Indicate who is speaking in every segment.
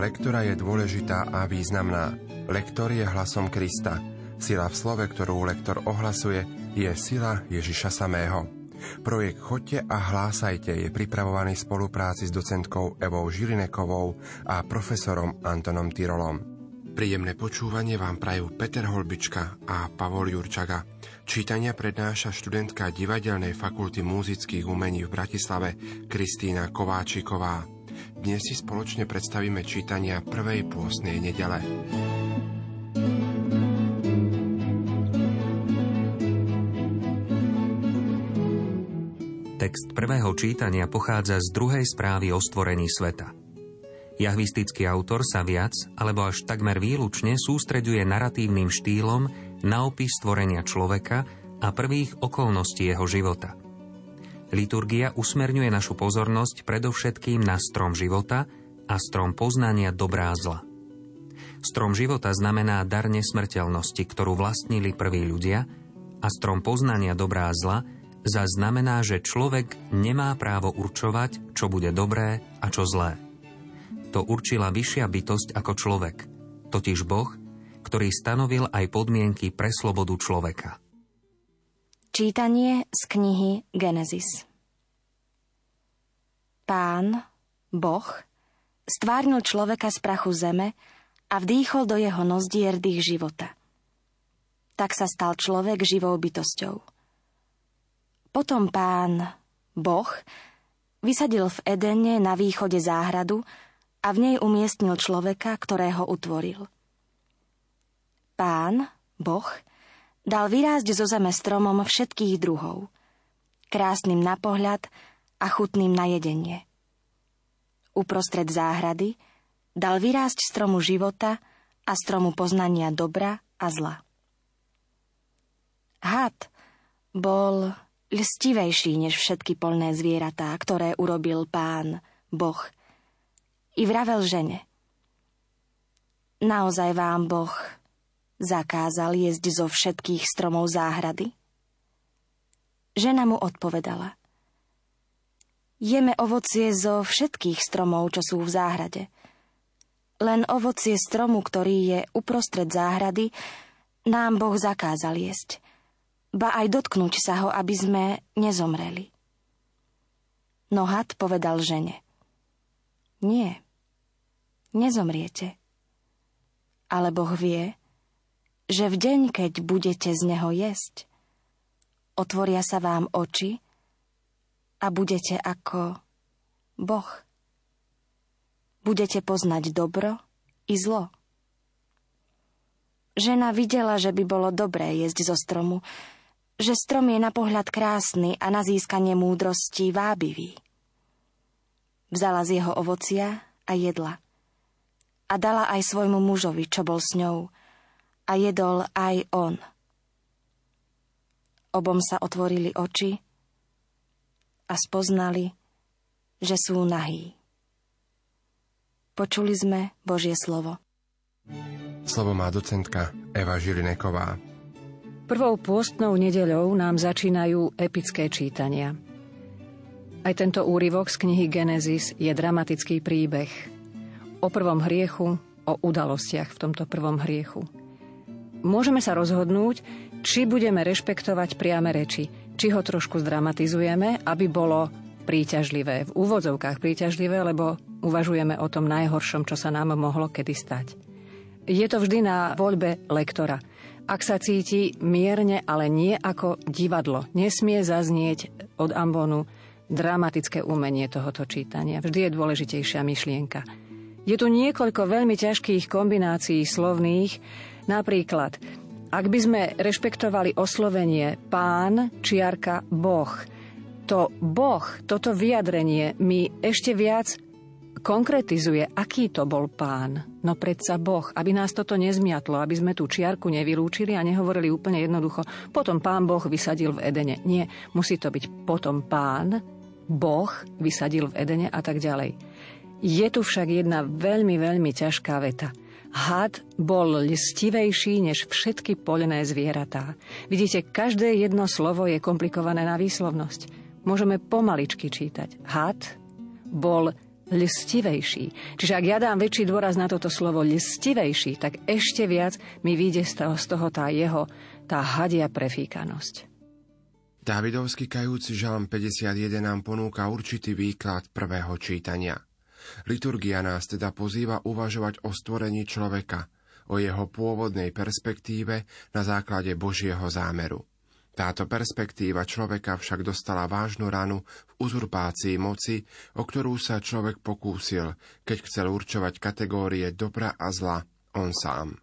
Speaker 1: Lektora je dôležitá a významná. Lektor je hlasom Krista. Sila v slove, ktorú lektor ohlasuje, je sila Ježiša samého. Projekt Chodte a hlásajte je pripravovaný v spolupráci s docentkou Evou Žilinekovou a profesorom Antonom Tyrolom. Príjemné počúvanie vám prajú Peter Holbička a Pavol Jurčaga. Čítania prednáša študentka Divadelnej fakulty múzických umení v Bratislave Kristýna Kováčiková. Dnes si spoločne predstavíme čítania prvej pôstnej nedele.
Speaker 2: Text prvého čítania pochádza z druhej správy o stvorení sveta. Jahvistický autor sa viac, alebo až takmer výlučne sústreďuje naratívnym štýlom na opis stvorenia človeka a prvých okolností jeho života – Liturgia usmerňuje našu pozornosť predovšetkým na strom života a strom poznania dobrá zla. Strom života znamená dar nesmrteľnosti, ktorú vlastnili prví ľudia a strom poznania dobrá zla za znamená, že človek nemá právo určovať, čo bude dobré a čo zlé. To určila vyššia bytosť ako človek, totiž Boh, ktorý stanovil aj podmienky pre slobodu človeka.
Speaker 3: Čítanie z knihy Genesis Pán, Boh, stvárnil človeka z prachu zeme a vdýchol do jeho nozdier dých života. Tak sa stal človek živou bytosťou. Potom pán, Boh, vysadil v Edene na východe záhradu a v nej umiestnil človeka, ktorého utvoril. Pán, Boh, dal vyrásť zo zeme stromom všetkých druhov, krásnym na pohľad a chutným na jedenie. Uprostred záhrady dal vyrásť stromu života a stromu poznania dobra a zla. Had bol lstivejší než všetky polné zvieratá, ktoré urobil pán, Boh. I vravel žene. Naozaj vám Boh zakázal jesť zo všetkých stromov záhrady? Žena mu odpovedala. Jeme ovocie zo všetkých stromov, čo sú v záhrade. Len ovocie stromu, ktorý je uprostred záhrady, nám Boh zakázal jesť. Ba aj dotknúť sa ho, aby sme nezomreli. No had povedal žene. Nie, nezomriete. Ale Boh vie, že v deň, keď budete z neho jesť, otvoria sa vám oči a budete ako Boh. Budete poznať dobro i zlo. Žena videla, že by bolo dobré jesť zo stromu, že strom je na pohľad krásny a na získanie múdrosti vábivý. Vzala z jeho ovocia a jedla. A dala aj svojmu mužovi, čo bol s ňou, a jedol aj on. Obom sa otvorili oči a spoznali, že sú nahí. Počuli sme Božie slovo.
Speaker 1: Slovo má docentka Eva Žilineková.
Speaker 4: Prvou pôstnou nedeľou nám začínajú epické čítania. Aj tento úryvok z knihy Genesis je dramatický príbeh o prvom hriechu, o udalostiach v tomto prvom hriechu – môžeme sa rozhodnúť, či budeme rešpektovať priame reči, či ho trošku zdramatizujeme, aby bolo príťažlivé, v úvodzovkách príťažlivé, lebo uvažujeme o tom najhoršom, čo sa nám mohlo kedy stať. Je to vždy na voľbe lektora. Ak sa cíti mierne, ale nie ako divadlo, nesmie zaznieť od ambonu dramatické umenie tohoto čítania. Vždy je dôležitejšia myšlienka. Je tu niekoľko veľmi ťažkých kombinácií slovných, Napríklad, ak by sme rešpektovali oslovenie pán, čiarka, boh, to boh, toto vyjadrenie mi ešte viac konkretizuje, aký to bol pán. No predsa Boh, aby nás toto nezmiatlo, aby sme tú čiarku nevylúčili a nehovorili úplne jednoducho, potom pán Boh vysadil v Edene. Nie, musí to byť potom pán, Boh vysadil v Edene a tak ďalej. Je tu však jedna veľmi, veľmi ťažká veta – Had bol listivejší než všetky poľné zvieratá. Vidíte, každé jedno slovo je komplikované na výslovnosť. Môžeme pomaličky čítať. Had bol Lstivejší. Čiže ak ja dám väčší dôraz na toto slovo lstivejší, tak ešte viac mi vyjde z toho, z toho tá jeho, tá hadia prefíkanosť.
Speaker 1: Dávidovský kajúci žalm 51 nám ponúka určitý výklad prvého čítania. Liturgia nás teda pozýva uvažovať o stvorení človeka, o jeho pôvodnej perspektíve na základe Božieho zámeru. Táto perspektíva človeka však dostala vážnu ranu v uzurpácii moci, o ktorú sa človek pokúsil, keď chcel určovať kategórie dobra a zla on sám.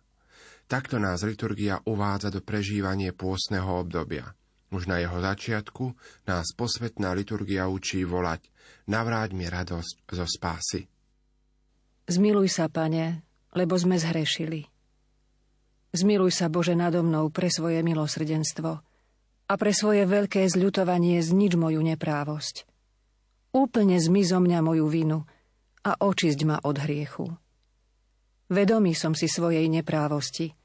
Speaker 1: Takto nás liturgia uvádza do prežívania pôstneho obdobia – už na jeho začiatku nás posvetná liturgia učí volať Navráť mi radosť zo spásy.
Speaker 4: Zmiluj sa, pane, lebo sme zhrešili. Zmiluj sa, Bože, nado mnou pre svoje milosrdenstvo a pre svoje veľké zľutovanie znič moju neprávosť. Úplne zmizo mňa moju vinu a očisť ma od hriechu. Vedomý som si svojej neprávosti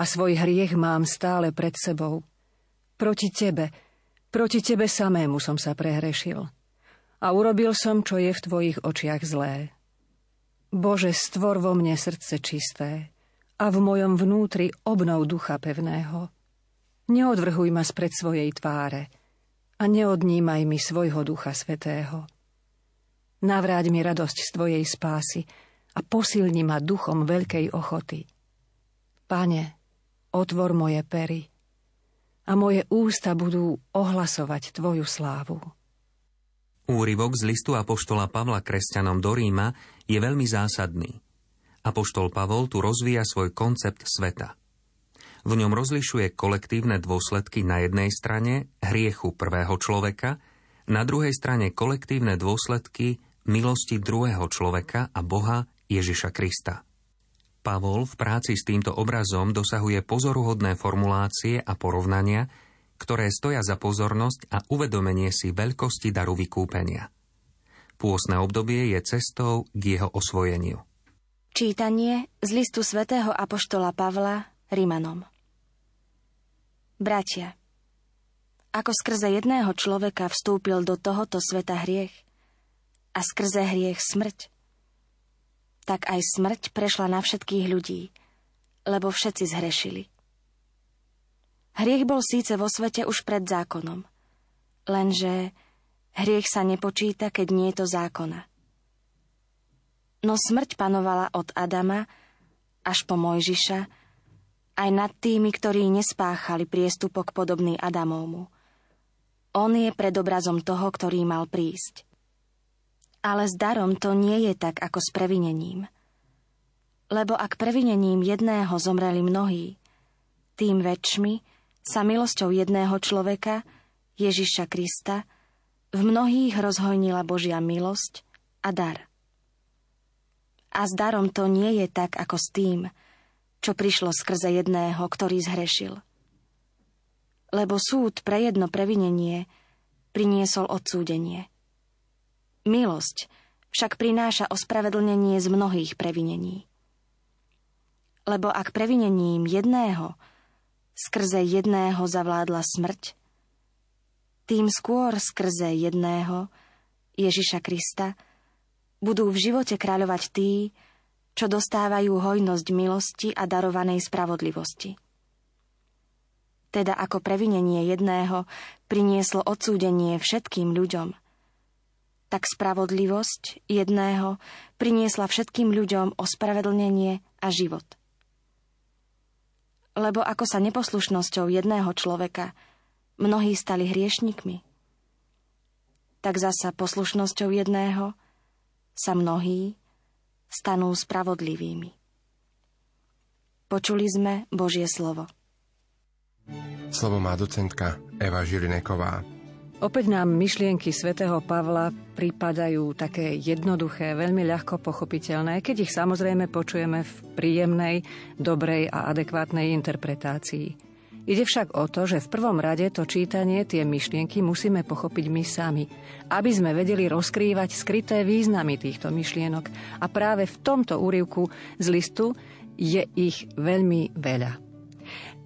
Speaker 4: a svoj hriech mám stále pred sebou – Proti tebe, proti tebe samému som sa prehrešil. A urobil som, čo je v tvojich očiach zlé. Bože, stvor vo mne srdce čisté a v mojom vnútri obnov ducha pevného. Neodvrhuj ma spred svojej tváre a neodnímaj mi svojho ducha svetého. Navráť mi radosť z tvojej spásy a posilni ma duchom veľkej ochoty. Pane, otvor moje pery – a moje ústa budú ohlasovať Tvoju slávu.
Speaker 2: Úryvok z listu Apoštola Pavla kresťanom do Ríma je veľmi zásadný. Apoštol Pavol tu rozvíja svoj koncept sveta. V ňom rozlišuje kolektívne dôsledky na jednej strane hriechu prvého človeka, na druhej strane kolektívne dôsledky milosti druhého človeka a Boha Ježiša Krista. Pavol v práci s týmto obrazom dosahuje pozoruhodné formulácie a porovnania, ktoré stoja za pozornosť a uvedomenie si veľkosti daru vykúpenia. Pôsne obdobie je cestou k jeho osvojeniu.
Speaker 3: Čítanie z listu svätého Apoštola Pavla Rimanom Bratia, ako skrze jedného človeka vstúpil do tohoto sveta hriech a skrze hriech smrť, tak aj smrť prešla na všetkých ľudí, lebo všetci zhrešili. Hriech bol síce vo svete už pred zákonom, lenže hriech sa nepočíta, keď nie je to zákona. No smrť panovala od Adama až po Mojžiša, aj nad tými, ktorí nespáchali priestupok podobný Adamovmu. On je predobrazom toho, ktorý mal prísť. Ale s darom to nie je tak ako s previnením. Lebo ak previnením jedného zomreli mnohí, tým väčšmi sa milosťou jedného človeka, Ježiša Krista, v mnohých rozhojnila Božia milosť a dar. A s darom to nie je tak ako s tým, čo prišlo skrze jedného, ktorý zhrešil. Lebo súd pre jedno previnenie priniesol odsúdenie – Milosť však prináša ospravedlnenie z mnohých previnení. Lebo ak previnením jedného, skrze jedného zavládla smrť, tým skôr skrze jedného, Ježiša Krista, budú v živote kráľovať tí, čo dostávajú hojnosť milosti a darovanej spravodlivosti. Teda ako previnenie jedného prinieslo odsúdenie všetkým ľuďom – tak spravodlivosť jedného priniesla všetkým ľuďom ospravedlnenie a život. Lebo ako sa neposlušnosťou jedného človeka mnohí stali hriešnikmi, tak zasa poslušnosťou jedného sa mnohí stanú spravodlivými. Počuli sme Božie slovo.
Speaker 1: Slovo má docentka Eva Žilineková.
Speaker 4: Opäť nám myšlienky svätého Pavla pripadajú také jednoduché, veľmi ľahko pochopiteľné, keď ich samozrejme počujeme v príjemnej, dobrej a adekvátnej interpretácii. Ide však o to, že v prvom rade to čítanie, tie myšlienky musíme pochopiť my sami, aby sme vedeli rozkrývať skryté významy týchto myšlienok. A práve v tomto úrivku z listu je ich veľmi veľa.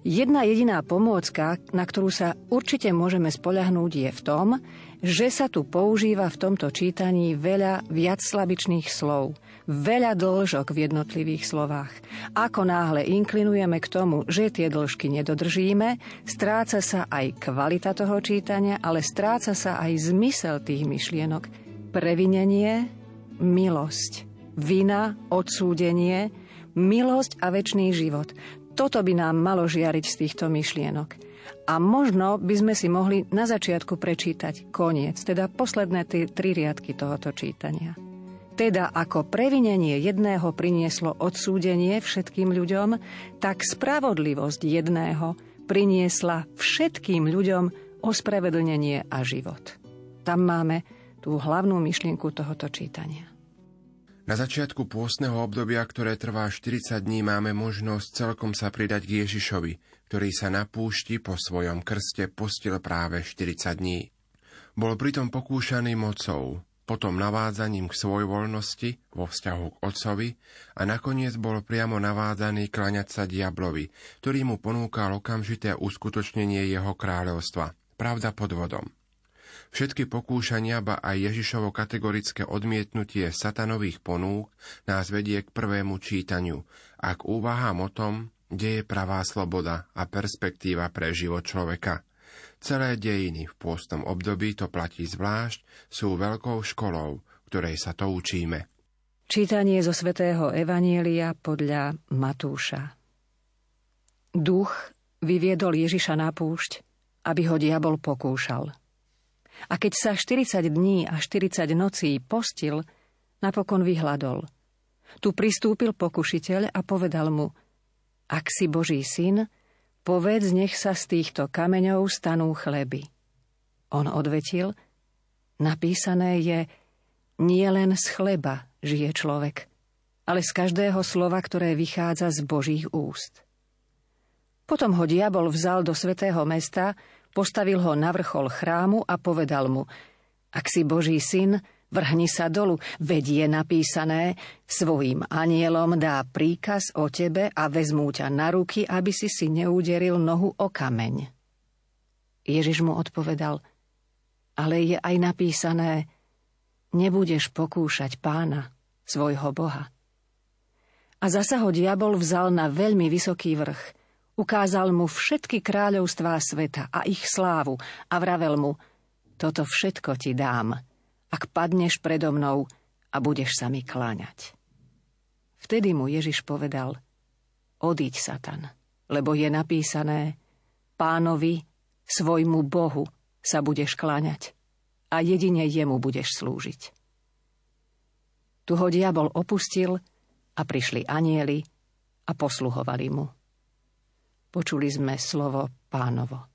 Speaker 4: Jedna jediná pomôcka, na ktorú sa určite môžeme spoľahnúť, je v tom, že sa tu používa v tomto čítaní veľa viacslabičných slov, veľa dĺžok v jednotlivých slovách. Ako náhle inklinujeme k tomu, že tie dĺžky nedodržíme, stráca sa aj kvalita toho čítania, ale stráca sa aj zmysel tých myšlienok. Previnenie, milosť, vina, odsúdenie, milosť a väčší život. Toto by nám malo žiariť z týchto myšlienok. A možno by sme si mohli na začiatku prečítať koniec, teda posledné tri, tri riadky tohoto čítania. Teda ako previnenie jedného prinieslo odsúdenie všetkým ľuďom, tak spravodlivosť jedného priniesla všetkým ľuďom ospravedlnenie a život. Tam máme tú hlavnú myšlienku tohoto čítania.
Speaker 1: Na začiatku pôstneho obdobia, ktoré trvá 40 dní, máme možnosť celkom sa pridať k Ježišovi, ktorý sa na púšti po svojom krste postil práve 40 dní. Bol pritom pokúšaný mocou, potom navádzaním k svojvoľnosti vo vzťahu k otcovi a nakoniec bol priamo navádzaný klaňať sa diablovi, ktorý mu ponúkal okamžité uskutočnenie jeho kráľovstva, pravda pod vodom. Všetky pokúšania, ba aj Ježišovo kategorické odmietnutie satanových ponúk nás vedie k prvému čítaniu a k úvahám o tom, kde je pravá sloboda a perspektíva pre život človeka. Celé dejiny v pôstnom období, to platí zvlášť, sú veľkou školou, ktorej sa to učíme.
Speaker 4: Čítanie zo svätého Evanielia podľa Matúša. Duch vyviedol Ježiša na púšť, aby ho diabol pokúšal. A keď sa 40 dní a 40 nocí postil, napokon vyhľadol. Tu pristúpil pokušiteľ a povedal mu – ak si Boží syn, povedz, nech sa z týchto kameňov stanú chleby. On odvetil, napísané je, nie len z chleba žije človek, ale z každého slova, ktoré vychádza z Božích úst. Potom ho diabol vzal do svetého mesta, postavil ho na vrchol chrámu a povedal mu, ak si Boží syn, Vrhni sa dolu, veď je napísané, svojim anielom dá príkaz o tebe a vezmú ťa na ruky, aby si si neuderil nohu o kameň. Ježiš mu odpovedal, ale je aj napísané, nebudeš pokúšať pána, svojho Boha. A zasa ho diabol vzal na veľmi vysoký vrch, ukázal mu všetky kráľovstvá sveta a ich slávu a vravel mu, toto všetko ti dám – ak padneš predo mnou a budeš sa mi kláňať. Vtedy mu Ježiš povedal, odíď, Satan, lebo je napísané, pánovi, svojmu Bohu sa budeš kláňať a jedine jemu budeš slúžiť. Tu ho diabol opustil a prišli anieli a posluhovali mu. Počuli sme slovo pánovo.